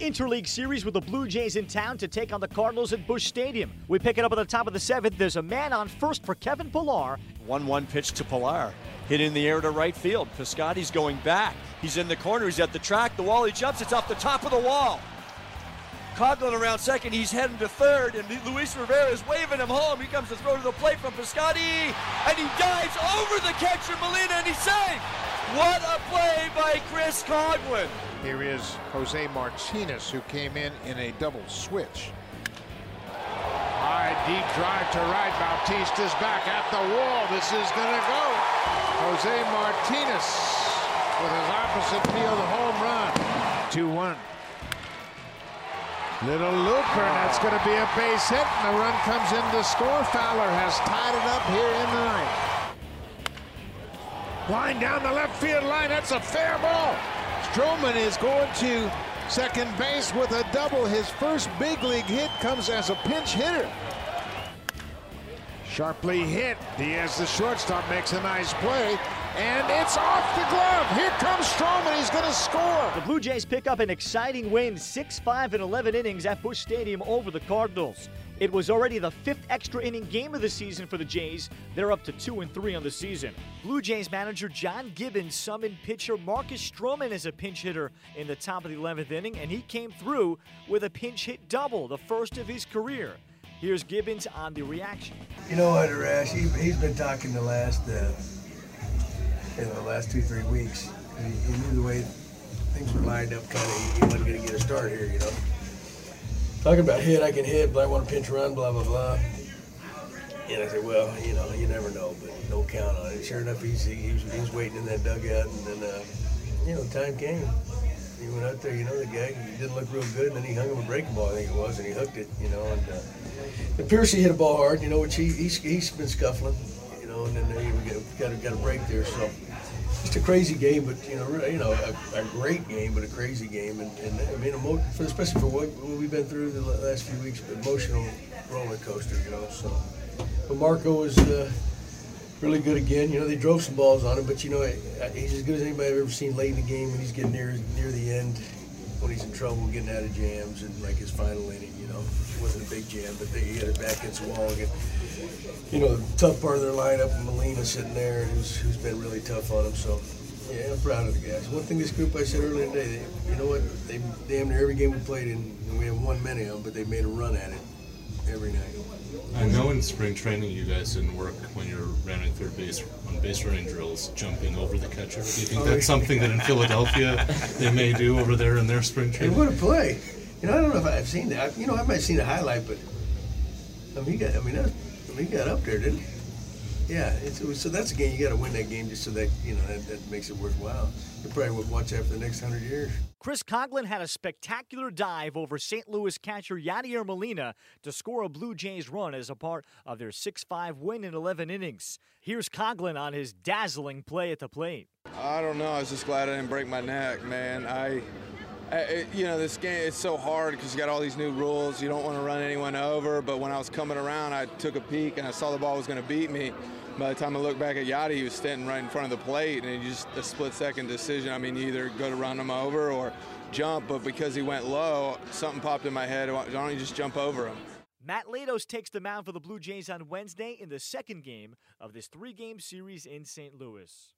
Interleague series with the Blue Jays in town to take on the Cardinals at Busch Stadium. We pick it up at the top of the seventh. There's a man on first for Kevin Pillar. 1 1 pitch to Pillar. Hit in the air to right field. Piscotty's going back. He's in the corner. He's at the track. The wall. He jumps. It's off the top of the wall. Coghlan around second. He's heading to third, and Luis Rivera is waving him home. He comes to throw to the plate from Piscotty, and he dives over the catcher Molina, and he's safe. What a play by Chris Coghlan. Here is Jose Martinez, who came in in a double switch. High deep drive to right. Bautista's back at the wall. This is going to go. Jose Martinez with his opposite field home run. 2 1. Little looper, and that's going to be a base hit, and the run comes in to score. Fowler has tied it up here in the ninth. Line down the left field line, that's a fair ball. Stroman is going to second base with a double. His first big league hit comes as a pinch hitter. Sharply hit. Diaz, the shortstop, makes a nice play. And it's off the glove. Here comes Stroman. He's going to score. The Blue Jays pick up an exciting win, 6 5 in 11 innings at Busch Stadium over the Cardinals. It was already the fifth extra inning game of the season for the Jays. They're up to 2 and 3 on the season. Blue Jays manager John Gibbons summoned pitcher Marcus Stroman as a pinch hitter in the top of the 11th inning, and he came through with a pinch hit double, the first of his career. Here's Gibbons on the reaction. You know what, Arash? He, he's been talking the last, uh, you know, the last two, three weeks. He, he knew the way things were lined up, kind of. He wasn't going to get a start here, you know. Talking about hit, I can hit, but I want to pinch run, blah, blah, blah. And I said, well, you know, you never know, but don't count on it. Sure enough, he's, he, was, he was waiting in that dugout, and then, uh, you know, time came. He went out there, you know, the guy, he didn't look real good, and then he hung him a breaking ball, I think it was, and he hooked it, you know, and uh, and Piercy hit a ball hard, you know, which he, he's, he's been scuffling, you know, and then he got, got, got a break there, so just a crazy game, but you know, you know, a, a, great game, but a crazy game, and, and I mean, emo- for, especially for what, we've been through the last few weeks, emotional roller coaster, you know. So, but Marco was uh, really good again. You know, they drove some balls on him, but you know, he's as good as anybody I've ever seen late in the game when he's getting near near the end, when he's in trouble, getting out of jams, and like his final inning. You know, it wasn't a big jam, but they, he got it back against the wall again. You know, the tough part of their lineup, Molina sitting there, who's who's been really tough on him. So. Yeah, I'm proud of the guys. One thing this group, I said earlier today, they, you know what? They damn near every game we played in, and we haven't won many of them, but they made a run at it every night. I know in spring training you guys didn't work when you're running third base on base running drills, jumping over the catcher. Do you think oh, that's something that in Philadelphia they may do over there in their spring training? Hey, what a play! You know, I don't know if I've seen that. You know, I might have seen a highlight, but I mean, he got. I mean, that, I mean, he got up there, didn't he? Yeah, it's, so that's a game you got to win that game just so that you know that, that makes it worthwhile. You probably would watch that for the next hundred years. Chris Coghlan had a spectacular dive over St. Louis catcher Yadier Molina to score a Blue Jays run as a part of their 6-5 win in 11 innings. Here's Coghlan on his dazzling play at the plate. I don't know. I was just glad I didn't break my neck, man. I it, you know, this game it's so hard because you got all these new rules. You don't want to run anyone over. But when I was coming around, I took a peek and I saw the ball was going to beat me. By the time I looked back at Yadi, he was standing right in front of the plate, and just a split-second decision. I mean, you either go to run him over or jump. But because he went low, something popped in my head. Why don't you just jump over him? Matt Latos takes the mound for the Blue Jays on Wednesday in the second game of this three-game series in St. Louis.